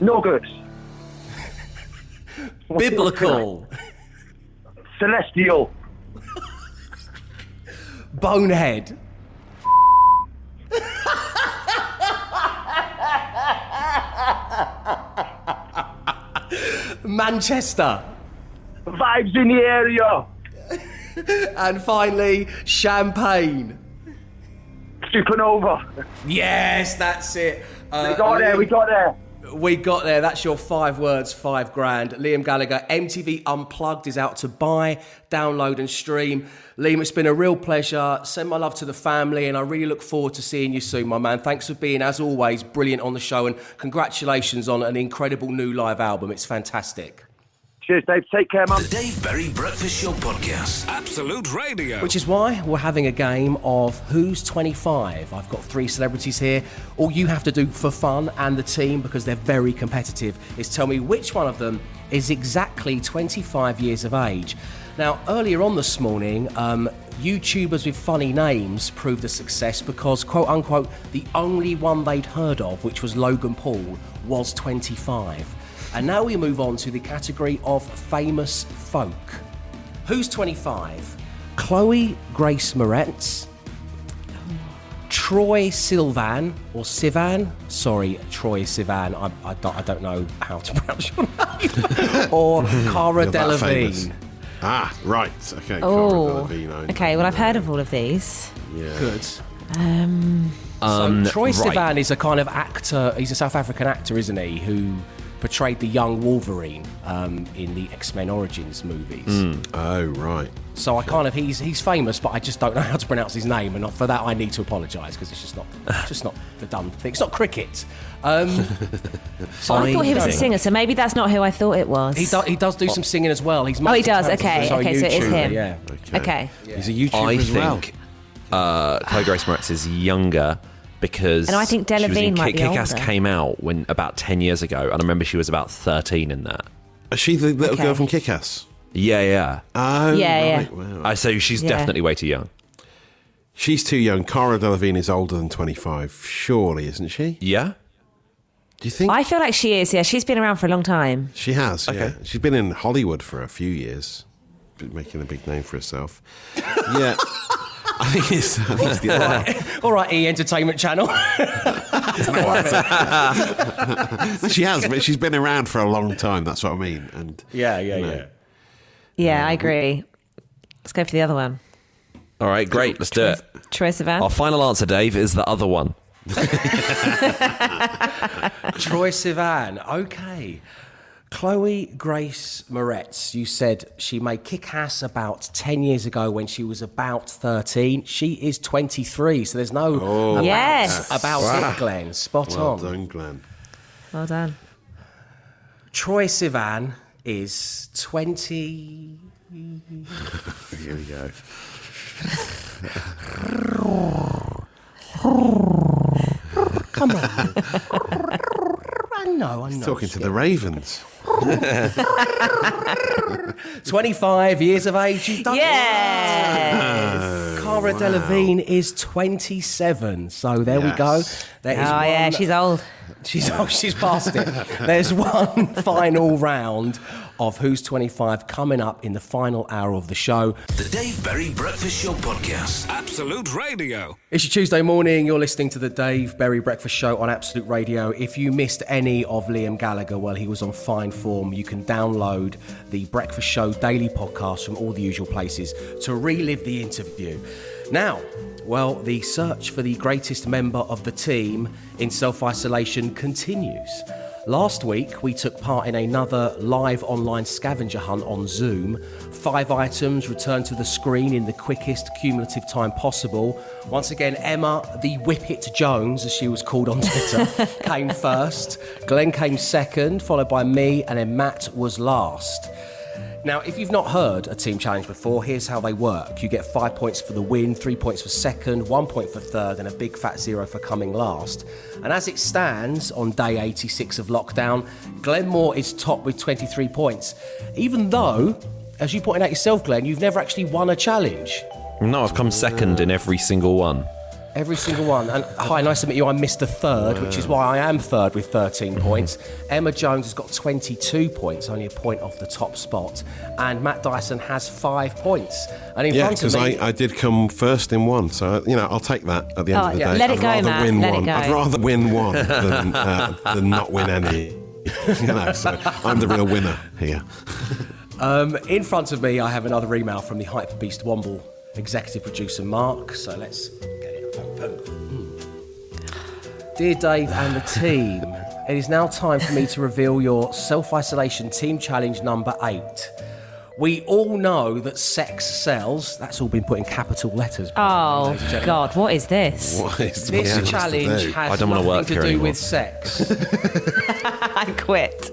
Nuggets. Biblical. Celestial. *laughs* Bonehead. *laughs* Manchester. Vibes in the area. And finally, champagne. Supernova. Yes, that's it. Uh, we got there, we got there. We got there. That's your five words, five grand. Liam Gallagher, MTV Unplugged is out to buy, download, and stream. Liam, it's been a real pleasure. Send my love to the family, and I really look forward to seeing you soon, my man. Thanks for being, as always, brilliant on the show, and congratulations on an incredible new live album. It's fantastic. Cheers, Dave. Take care, man. The Dave Berry Breakfast Show Podcast. Absolute Radio. Which is why we're having a game of Who's 25. I've got three celebrities here. All you have to do for fun and the team, because they're very competitive, is tell me which one of them is exactly 25 years of age. Now, earlier on this morning, um, YouTubers with funny names proved a success because, quote unquote, the only one they'd heard of, which was Logan Paul, was 25. And now we move on to the category of famous folk. Who's 25? Chloe Grace Moretz, Troye Silvan or Sivan. Sorry, Troye Sivan. I, I, don't, I don't know how to *laughs* pronounce your name. or Cara You're that famous. Delevingne. Ah, right. Okay. Cara Oh, Delevingne, okay. Well, I've heard of all of these. Yeah. Good. Um, Um, Troye right. Sivan is a kind of actor. He's a South African actor, isn't he? Who portrayed the young Wolverine um, in the X Men Origins movies. Oh, right. So I kind of he's he's famous, but I just don't know *laughs* how to pronounce his name, and for that I need to apologise because it's just not *laughs* just not the dumb thing. It's not cricket. Um, *laughs* so I thought he was a singer, so maybe that's not who I thought it was. He, do, he does do some singing as well. He's Oh, he does. multi-talented. Okay, He's okay, so it is him. Yeah. Okay. He's a YouTuber I as well. think uh, Chloe Grace Moretz is younger because And I think Delevingne was in might be Kick-Ass came out when about ten years ago, and I remember she was about thirteen in that. Is she the little Okay. girl from Kick-Ass? Yeah, yeah. Oh, Yeah, yeah. right. Wow. I so she's Yeah. definitely way too young. She's too young. Cara Delevingne is older than 25, surely, isn't she? Yeah. Do you think I feel like she is. Yeah, she's been around for a long time. she has? Okay. Yeah. She's been in Hollywood for a few years, been making a big name for herself. *laughs* yeah. I think it's, I think it's the other one. All right, E Entertainment Channel. *laughs* She has, but she's been around for a long time. That's what I mean. And yeah, yeah, you know, yeah. Yeah, I agree. Let's go for the other one. All right, great. Let's do it. Troye Sivan. Our final answer, Dave, is the other one. *laughs* Troye Sivan. Okay. Chloe Grace Moretz, you said she made kick ass about 10 years ago when she was about 13. She is 23, so there's no oh, about, Yes. about it, Glenn. Spot well on. done, Glenn. Well done. Troye Sivan is 20. *laughs* Here we go. Come on. *laughs* I know, I know. Talking to the Ravens. *laughs* 25 years of age. You've done Yes. Cara Delevingne is 27. So there we go. There Oh is yeah, she's old. She's oh, she's past it. There's one *laughs* final round of Who's 25 coming up in the final hour of the show. The Dave Berry Breakfast Show Podcast. Absolute Radio. It's your Tuesday morning. You're listening to the Dave Berry Breakfast Show on Absolute Radio. If you missed any of Liam Gallagher while he was on fine form, you can download the Breakfast Show daily podcast from all the usual places to relive the interview. Now, well, the search for the greatest member of the team in self isolation continues. Last week, we took part in another live online scavenger hunt on Zoom. Five items returned to the screen in the quickest cumulative time possible. Once again, Emma, the Whippet Jones, as she was called on Twitter, *laughs* came first. Glenn came second, followed by me, and then Matt was last. Now, if you've not heard a team challenge before, here's how they work. You get five points for the win, three points for second, one point for third, and a big fat zero for coming last. And as it stands on day 86 of lockdown, Glenmore is top with 23 points. Even though, as you pointed out yourself, Glenn, you've never actually won a challenge. No, I've come second in every single one. Every single one. And hi, nice to meet you. I'm Mr. Third, which is why I am third with 13 points. Emma Jones has got 22 points, only a point off the top spot. And Matt Dyson has five points. And in Yeah, front of because me. I, I did come first in one, so you know I'll take that at the end Oh, of the yeah. day. Let it I'd go, rather Matt. win Let it one. go. I'd rather win *laughs* one than, uh, than not win any. *laughs* you know, so I'm the real winner here. Um, in front of me, I have another email from the Hyper Beast Womble executive producer Mark. So let's get it open. Dear Dave and the team, it is now time for me to reveal your self isolation team challenge number eight. We all know that sex sells. That's all been put in capital letters. Oh ladies and gentlemen. God, what is this? *laughs* What is This what else challenge do? has I don't wanna nothing work to here do anymore. with sex. *laughs* I quit.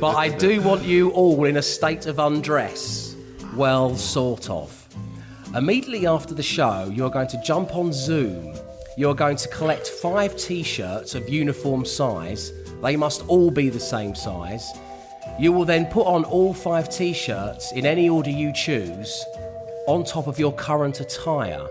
but I do want you all in a state of undress. Well, sort of. Immediately after the show, you're going to jump on Zoom. You're going to collect five t shirts of uniform size. They must all be the same size. You will then put on all five t shirts in any order you choose on top of your current attire.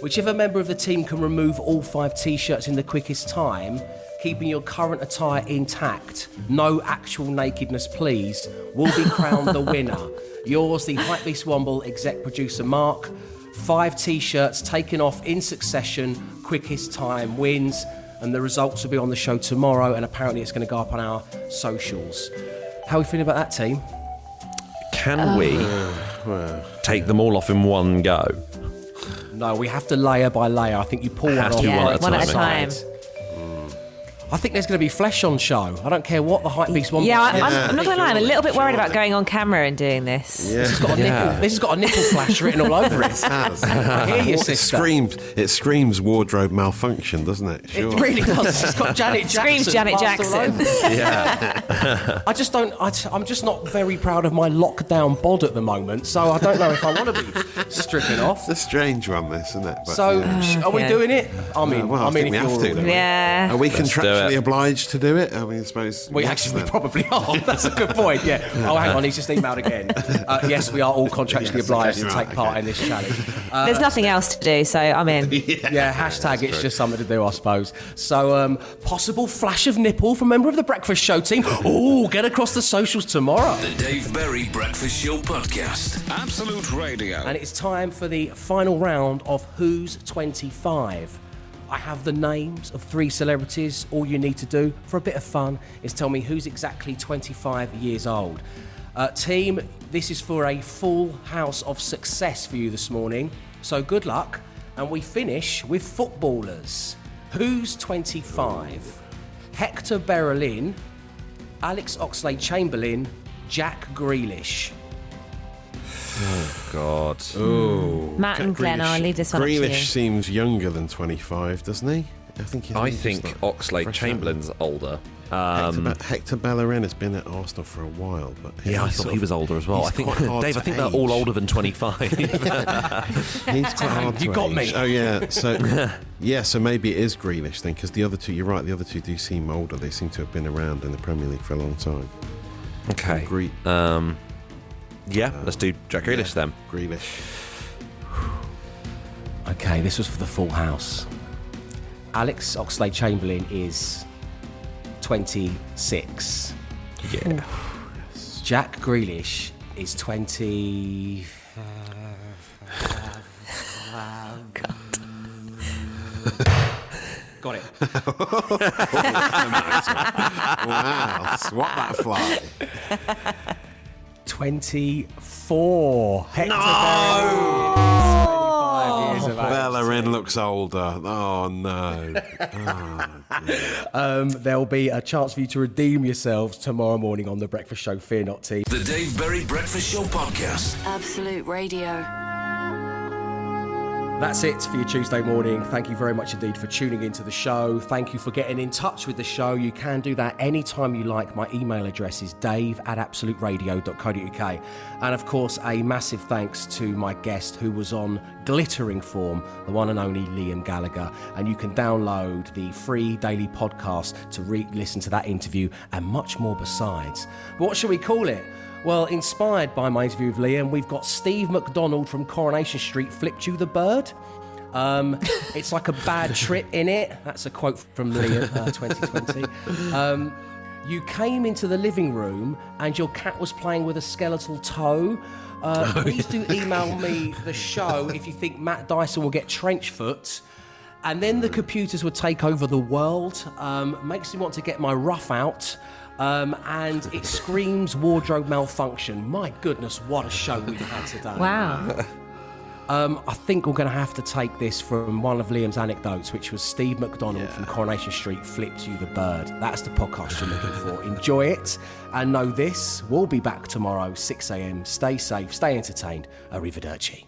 Whichever member of the team can remove all five t shirts in the quickest time keeping your current attire intact, no actual nakedness, please, will be crowned the *laughs* winner. Yours, the Hypebeast Womble exec producer Mark. Five t shirts taken off in succession, quickest time wins, and the results will be on the show tomorrow, and apparently it's going to go up on our socials. How are we feeling about that, team? Can uh, we take them all off in one go? No, we have to layer by layer. I think you pull one off Yeah, one at a one at a time. Time. I think there's going to be flesh on show. I don't care what the hype beast one. Yeah, I, I'm, I'm not going to lie. I'm a little bit worried about going on camera and doing this. Yeah. This has got a nipple. This has got a nipple flash written all over it. *laughs* I hear you, It screams. It screams wardrobe malfunction, doesn't it? Sure. It really does. It's got Janet *laughs* Jackson. Screams Janet Jackson. *laughs* Yeah. I just don't. I, am just not very proud of my lockdown bod at the moment, so I don't know if I want to be stripping off. It's a strange one, this, isn't it? But, So, yeah. are we yeah. doing it? I mean, well, I I mean, think we have to, don't? Yeah. Are we Let's do contractually it. obliged to do it? I mean, I suppose. We yes, actually then. *laughs* probably are. *laughs* That's a good point. Yeah. Oh, hang on. He's just emailed again. Uh, yes, we are all contractually Yes, obliged okay, to right, take part okay. in this challenge. *laughs* Uh, There's nothing else to do, so I'm in. yeah, hashtag it's just something to do, I suppose. So, um, possible flash of nipple from a member of the Breakfast Show team. Oh, get across the socials tomorrow. The Dave Berry Breakfast Show Podcast. Absolute Radio. And it's time for the final round of Who's 25. I have the names of three celebrities. All you need to do for a bit of fun is tell me who's exactly 25 years old. Uh, team, this is for a full house of success for you this morning. So good luck. And we finish with footballers. Who's 25? Hector Bellerin, Alex Oxlade Chamberlain, Jack Grealish. God. Matt and Glenn, I'll leave this one up to you. seems younger than 25, doesn't he? I think he's I think like Oxlade fresh Chamberlain's older. Um, Hector, Be- Hector Bellerin has been at Arsenal for a while, but yeah, I thought he was older as well. I think, Dave, I to think they're all older than 25. *laughs* He's quite hard you got age. me. Oh yeah, so *laughs* yeah, so maybe it is Grealish then, because the other two, you're right, the other two do seem older. They seem to have been around in the Premier League for a long time. okay. Gre- Um, yeah, let's do Jack Grealish then. Grealish. *sighs* Okay, this was for the full house. Alex Oxlade Chamberlain is 26. Yeah. Jack Grealish is 20. *laughs* Got it. *laughs* Oh, wow, swat that fly. *laughs* 24. Hector no! 25 years of. Bellerin looks older. Oh no. *laughs* Um, there'll be a chance for you to redeem yourselves tomorrow morning on The Breakfast Show. Fear not, team. The Dave Berry Breakfast Show Podcast. Absolute Radio. That's it for your Tuesday morning. Thank you very much indeed for tuning into the show. Thank you for getting in touch with the show. You can do that anytime you like. My email address is dave at absoluteradio.co.uk. And of course, a massive thanks to my guest who was on glittering form, the one and only Liam Gallagher. And you can download the free daily podcast to re listen to that interview and much more besides. What should we call it? Well, inspired by my interview with Liam, we've got Steve McDonald from Coronation Street flipped you the bird. Um, *laughs* it's like a bad trip in it. That's a quote from Liam, uh, *laughs* 2020. Um, you came into the living room and your cat was playing with a skeletal toe. Uh, please do email me *laughs* the show if you think Matt Dyson will get trench foot. And then the computers would take over the world. Um, makes me want to get my rough out. Um, and it screams wardrobe malfunction. My goodness, what a show we've had today. Wow. *laughs* Um, I think we're going to have to take this from one of Liam's anecdotes, which was Steve McDonald from Coronation Street flipped you the bird. That's the podcast you're looking for. *laughs* Enjoy it and know this. We'll be back tomorrow, 6 a.m. Stay safe, stay entertained. Arrivederci.